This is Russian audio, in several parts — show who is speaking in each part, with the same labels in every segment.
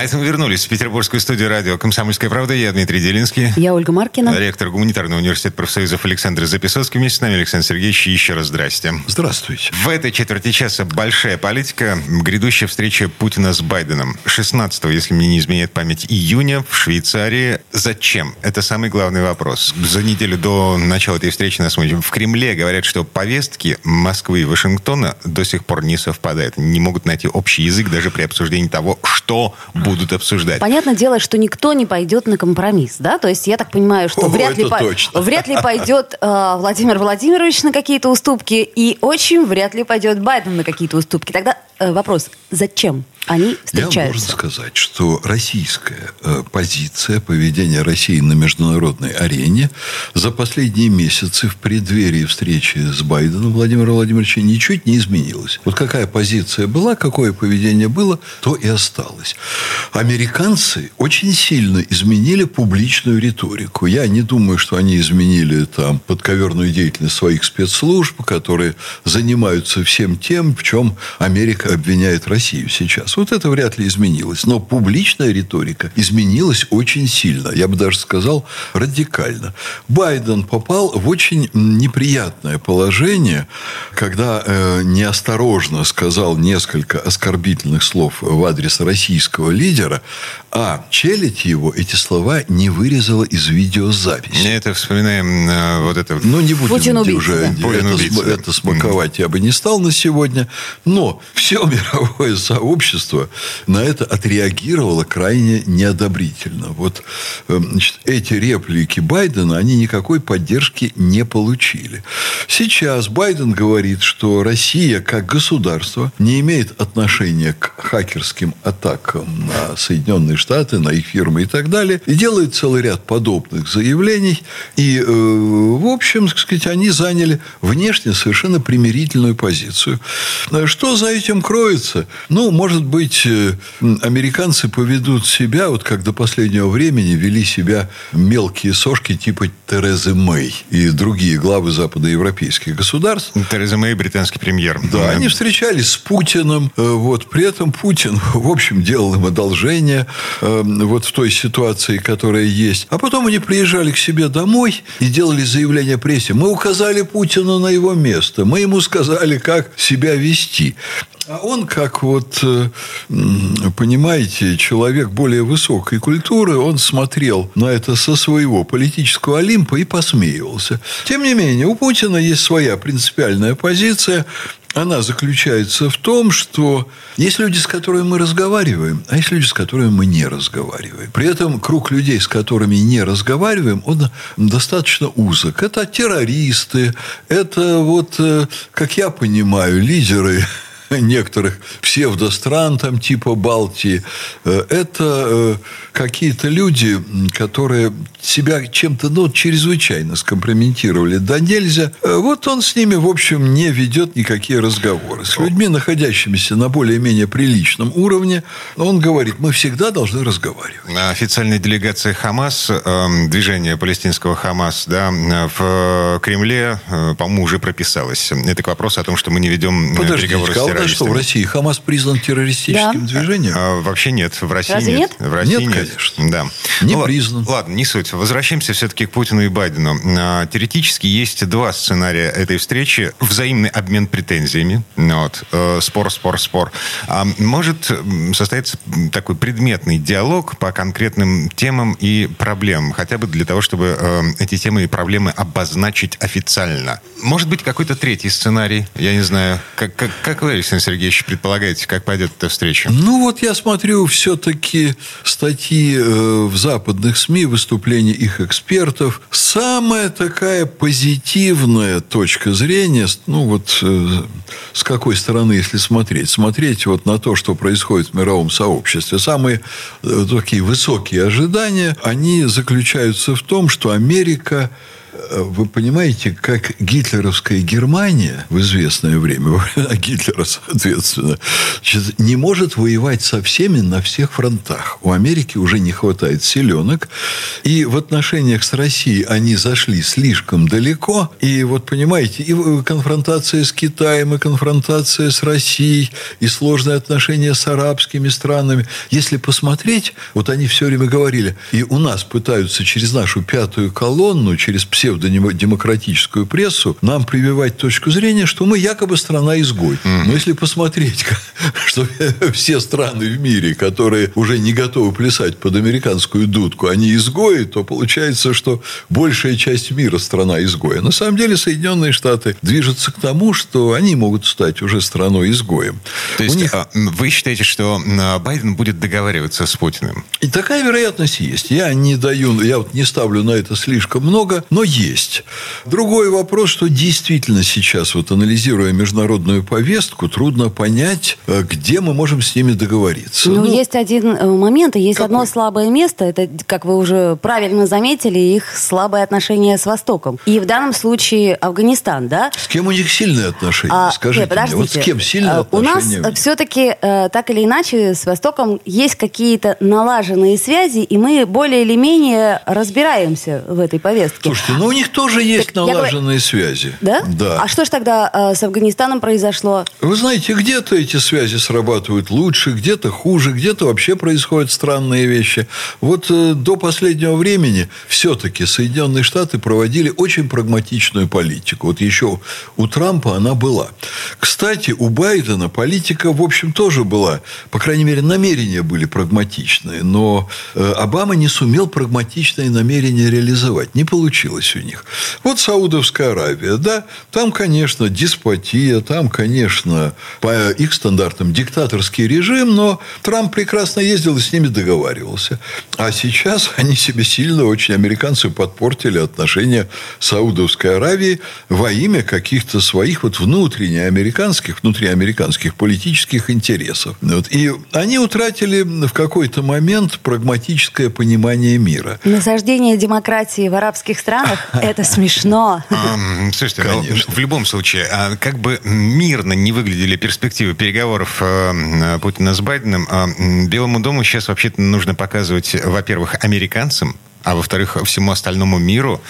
Speaker 1: А это мы вернулись в петербургскую студию радио «Комсомольская правда». Я Дмитрий Делинский.
Speaker 2: Я Ольга Маркина.
Speaker 1: Ректор Гуманитарного университета профсоюзов Александр Записоцкий. Вместе с нами Александр Сергеевич. Еще раз здрасте.
Speaker 3: Здравствуйте.
Speaker 1: В этой четверти часа большая политика. Грядущая встреча Путина с Байденом. 16 если мне не изменяет память, июня в Швейцарии. Зачем? Это самый главный вопрос. За неделю до начала этой встречи нас в Кремле говорят, что повестки Москвы и Вашингтона до сих пор не совпадают. Не могут найти общий язык даже при обсуждении того, что будет будут обсуждать.
Speaker 2: Понятное дело, что никто не пойдет на компромисс, да? То есть я так понимаю, что
Speaker 3: О,
Speaker 2: вряд, ли по... вряд ли пойдет э, Владимир Владимирович на какие-то уступки, и очень вряд ли пойдет Байден на какие-то уступки. Тогда э, вопрос, зачем? Они встречаются.
Speaker 3: Я можно сказать, что российская э, позиция, поведение России на международной арене за последние месяцы в преддверии встречи с Байденом Владимира Владимировича ничуть не изменилась. Вот какая позиция была, какое поведение было, то и осталось. Американцы очень сильно изменили публичную риторику. Я не думаю, что они изменили там подковерную деятельность своих спецслужб, которые занимаются всем тем, в чем Америка обвиняет Россию сейчас. Вот это вряд ли изменилось. Но публичная риторика изменилась очень сильно. Я бы даже сказал, радикально. Байден попал в очень неприятное положение, когда э, неосторожно сказал несколько оскорбительных слов в адрес российского лидера, а челядь его эти слова не вырезала из видеозаписи.
Speaker 1: Это вспоминаем э, вот это...
Speaker 3: Ну, не будем
Speaker 2: Путин убийца,
Speaker 3: уже
Speaker 2: да.
Speaker 3: это, это смаковать я бы не стал на сегодня. Но все мировое сообщество на это отреагировало крайне неодобрительно. Вот э, значит, эти реплики Байдена, они никакой поддержки не получили. Сейчас Байден говорит, что Россия как государство не имеет отношения к хакерским атакам на Соединенные Штаты, на их фирмы и так далее. И делает целый ряд подобных заявлений. И, э, в общем, так сказать, они заняли внешне совершенно примирительную позицию. Что за этим кроется? Ну, может быть, э, американцы поведут себя, вот как до последнего времени вели себя мелкие сошки типа Терезы Мэй и другие главы западноевропейских государств.
Speaker 1: Тереза Мэй, британский премьер.
Speaker 3: Да, они встречались с Путиным. э, Вот. При этом Путин, в общем, делал им одолжение э, вот в той ситуации, которая есть. А потом они приезжали к себе домой и делали заявление прессе. Мы указали Путину на его место. Мы ему сказали, как себя вести. А он, как вот, э, понимаете, человек более высокой культуры, он смотрел на это со своего политического Олимпа и посмеивался. Тем не менее, у Путина есть своя принципиальная позиция. Она заключается в том, что есть люди, с которыми мы разговариваем, а есть люди, с которыми мы не разговариваем. При этом круг людей, с которыми не разговариваем, он достаточно узок. Это террористы, это вот, э, как я понимаю, лидеры некоторых псевдостран, там, типа Балтии. Э, Это э, какие-то люди, которые себя чем-то ну, чрезвычайно скомпрометировали. Да нельзя. Э, Вот он с ними, в общем, не ведет никакие разговоры. С людьми, находящимися на более-менее приличном уровне, он говорит, мы всегда должны разговаривать.
Speaker 1: Официальная делегация Хамас, э, движение палестинского Хамас, да, в Кремле, по-моему, уже прописалось. Это к вопросу о том, что мы не ведем
Speaker 3: Подождите,
Speaker 1: переговоры с
Speaker 3: а у нас что, в
Speaker 1: террористами.
Speaker 3: России Хамас признан террористическим
Speaker 2: Да.
Speaker 3: движением?
Speaker 1: А, Вообще нет, в России
Speaker 2: Разве нет?
Speaker 1: В России
Speaker 3: Нет,
Speaker 1: нет,
Speaker 3: конечно.
Speaker 1: Да.
Speaker 3: Не
Speaker 1: ла-
Speaker 3: признан.
Speaker 1: Ладно, не суть. Возвращаемся все-таки к Путину и Байдену. А, Теоретически есть два сценария этой встречи. Взаимный обмен претензиями. Ну Вот. Э, Спор, спор, спор. А Может состояться такой предметный диалог по конкретным темам и проблемам. Хотя бы для того, чтобы э, эти темы и проблемы обозначить официально. Может быть, какой-то третий сценарий. Я не знаю. Как, как, как вы, Александр Сергеевич, предполагаете, как пойдет эта встреча?
Speaker 3: Ну, вот я смотрю все-таки статьи э, в западных СМИ, выступления их экспертов. Самая такая позитивная точка зрения, ну, вот э, с какой стороны, если смотреть? Смотреть вот на то, что происходит в мировом сообществе. Самые э, такие высокие ожидания, они заключаются в том, что Америка вы понимаете, как гитлеровская Германия в известное время, а Гитлера, соответственно, не может воевать со всеми на всех фронтах. У Америки уже не хватает силенок. И в отношениях с Россией они зашли слишком далеко. И вот, понимаете, и конфронтация с Китаем, и конфронтация с Россией, и сложные отношения с арабскими странами. Если посмотреть, вот они все время говорили, и у нас пытаются через нашу пятую колонну, через псевдодемократическую прессу, нам прививать точку зрения, что мы якобы страна-изгой. Mm-hmm. Но если посмотреть, что все страны в мире, которые уже не готовы плясать под американскую дудку, они изгои, то получается, что большая часть мира страна-изгоя. На самом деле Соединенные Штаты движутся к тому, что они могут стать уже страной-изгоем.
Speaker 1: То есть них... А, вы считаете, что Байден будет договариваться с Путиным?
Speaker 3: И такая вероятность есть. Я не даю, я вот не ставлю на это слишком много, но есть. Другой вопрос, что действительно сейчас, вот анализируя международную повестку, трудно понять, э, где мы можем с ними договориться.
Speaker 2: Ну, ну есть один э, момент, и есть какой? одно слабое место. Это, как вы уже правильно заметили, их слабое отношение с Востоком. И в данном случае Афганистан, да?
Speaker 3: С кем у них сильные отношения? А, Скажите нет, мне, вот с кем сильные а, отношения?
Speaker 2: У нас все-таки э, так или иначе с Востоком есть какие-то налаженные связи, и мы более или менее разбираемся в этой повестке.
Speaker 3: Слушайте, ну у них тоже есть так, налаженные говорю... связи.
Speaker 2: Да? Да. А что же тогда э, с Афганистаном произошло?
Speaker 3: Вы знаете, где-то эти связи срабатывают лучше, где-то хуже, где-то вообще происходят странные вещи. Вот э, до последнего времени все-таки Соединенные Штаты проводили очень прагматичную политику. Вот еще у Трампа она была. Кстати, у Байдена политика, в общем, тоже была, по крайней мере, намерения были прагматичные. Но э, Обама не сумел прагматичные намерения реализовать. Не получилось у них. Вот Саудовская Аравия, да, там, конечно, деспотия, там, конечно, по их стандартам диктаторский режим, но Трамп прекрасно ездил и с ними договаривался. А сейчас они себе сильно очень, американцы, подпортили отношения Саудовской Аравии во имя каких-то своих вот внутреннеамериканских, внутриамериканских политических интересов. Вот. И они утратили в какой-то момент прагматическое понимание мира.
Speaker 2: Насаждение демократии в арабских странах – это смешно.
Speaker 1: Слушайте, ну, в любом случае, а как бы мирно не выглядели перспективы переговоров э, Путина с Байденом, а, Белому дому сейчас вообще-то нужно показывать, во-первых, американцам, а во-вторых, всему остальному миру,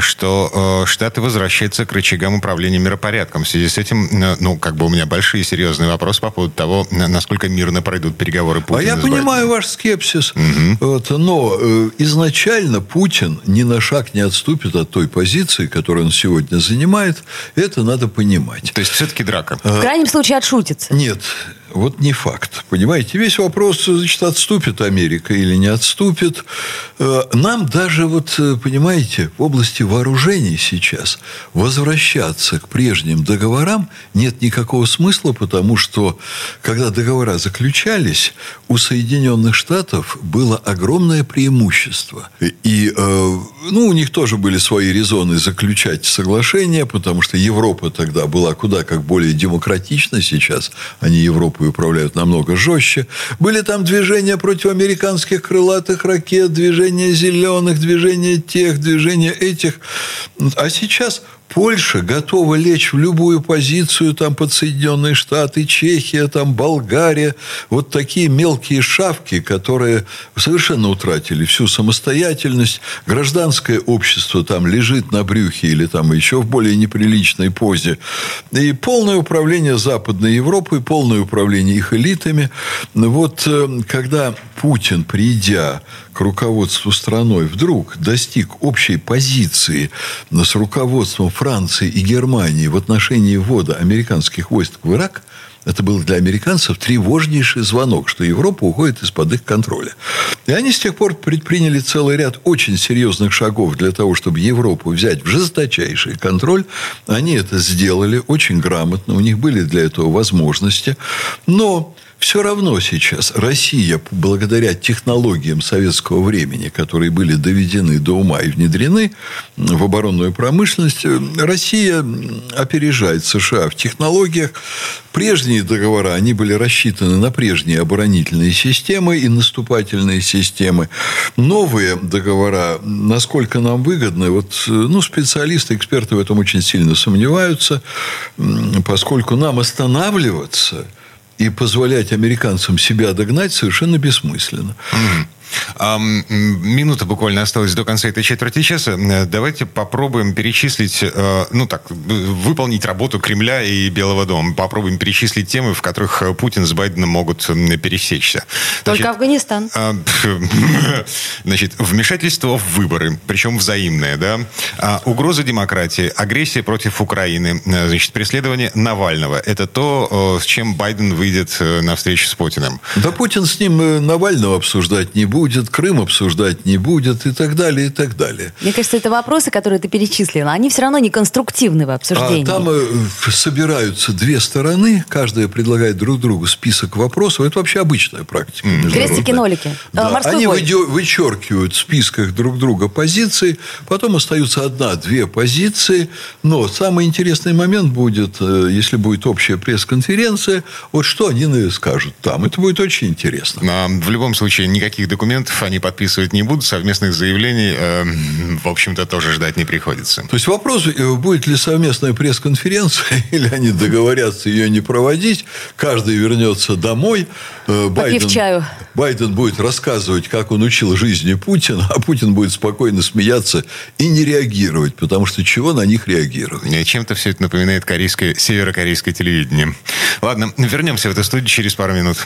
Speaker 1: что э, Штаты возвращаются к рычагам управления миропорядком. В связи с этим, э, ну, как бы у меня большие серьезные вопросы по поводу того, насколько мирно пройдут переговоры Путина.
Speaker 3: А я понимаю ваш скепсис. Угу. Вот, но э, изначально Путин ни на шаг не отступит от той позиции, которую он сегодня занимает. Это надо понимать.
Speaker 1: То есть все-таки драка.
Speaker 2: В крайнем случае отшутится.
Speaker 3: Нет, вот не факт. Понимаете, весь вопрос, значит, отступит Америка или не отступит. Э, нам даже, вот, э, понимаете, в области вооружений сейчас возвращаться к прежним договорам нет никакого смысла, потому что, когда договора заключались, у Соединенных Штатов было огромное преимущество. И, э, ну, у них тоже были свои резоны заключать соглашения, потому что Европа тогда была куда как более демократична сейчас, а не Европа Европой управляют намного жестче. Были там движения против американских крылатых ракет, движения зеленых, движения тех, движения этих. А сейчас Польша готова лечь в любую позицию там под Соединенные Штаты, Чехия, там Болгария. Вот такие мелкие шавки, которые совершенно утратили всю самостоятельность. Гражданское общество там лежит на брюхе или там еще в более неприличной позе. И полное управление Западной Европой, полное управление их элитами. Вот э, когда Путин, придя к руководству страной, вдруг достиг общей позиции с руководством Франции и Германии в отношении ввода американских войск в Ирак, это был для американцев тревожнейший звонок, что Европа уходит из-под их контроля. И они с тех пор предприняли целый ряд очень серьезных шагов для того, чтобы Европу взять в жесточайший контроль. Они это сделали очень грамотно, у них были для этого возможности. Но Все равно сейчас Россия, благодаря технологиям советского времени, которые были доведены до ума и внедрены в оборонную промышленность, Россия опережает США в технологиях. Прежние договора, они были рассчитаны на прежние оборонительные системы и наступательные системы. Новые договора, насколько нам выгодны, вот, ну, специалисты, эксперты в этом очень сильно сомневаются, поскольку нам останавливаться и позволять американцам себя догнать совершенно бессмысленно. Mm-hmm.
Speaker 1: Минута буквально осталась до конца этой четверти часа. Э, давайте попробуем перечислить, э, ну так, выполнить работу Кремля и Белого дома. Попробуем перечислить темы, в которых э, Путин с Байденом могут пересечься.
Speaker 2: Только Значит, Афганистан.
Speaker 1: Значит, вмешательство в выборы, причем взаимное, да. А, угроза демократии, агрессия против Украины, значит, преследование Навального. Это то, с чем Байден выйдет на встречу с Путиным.
Speaker 3: Да Путин с ним Навального обсуждать не будет будет, Крым обсуждать не будет и так далее, и так далее.
Speaker 2: Мне кажется, это вопросы, которые ты перечислила, они все равно не конструктивны в обсуждении.
Speaker 3: А там э, собираются две стороны, каждая предлагает друг другу список вопросов. Это вообще обычная практика.
Speaker 2: Крестики-нолики.
Speaker 3: Да. А, они бой. вычеркивают в списках друг друга позиции, потом остаются одна-две позиции. Но самый интересный момент будет, э, если будет общая пресс-конференция, вот что они скажут там. Это будет очень интересно.
Speaker 1: А, в любом случае, никаких документов документов они подписывать не будут, совместных заявлений, э, в общем-то, тоже ждать не приходится.
Speaker 3: То есть вопрос, будет ли совместная пресс-конференция, или они договорятся ее не проводить, каждый вернется домой.
Speaker 2: Э, Байден, чаю.
Speaker 3: Байден будет рассказывать, как он учил жизни Путина, а Путин будет спокойно смеяться и не реагировать, потому что чего на них реагировать?
Speaker 1: Чем-то все это напоминает корейское, северокорейское телевидение. Ладно, вернемся в эту студию через пару минут.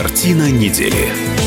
Speaker 4: Картина недели.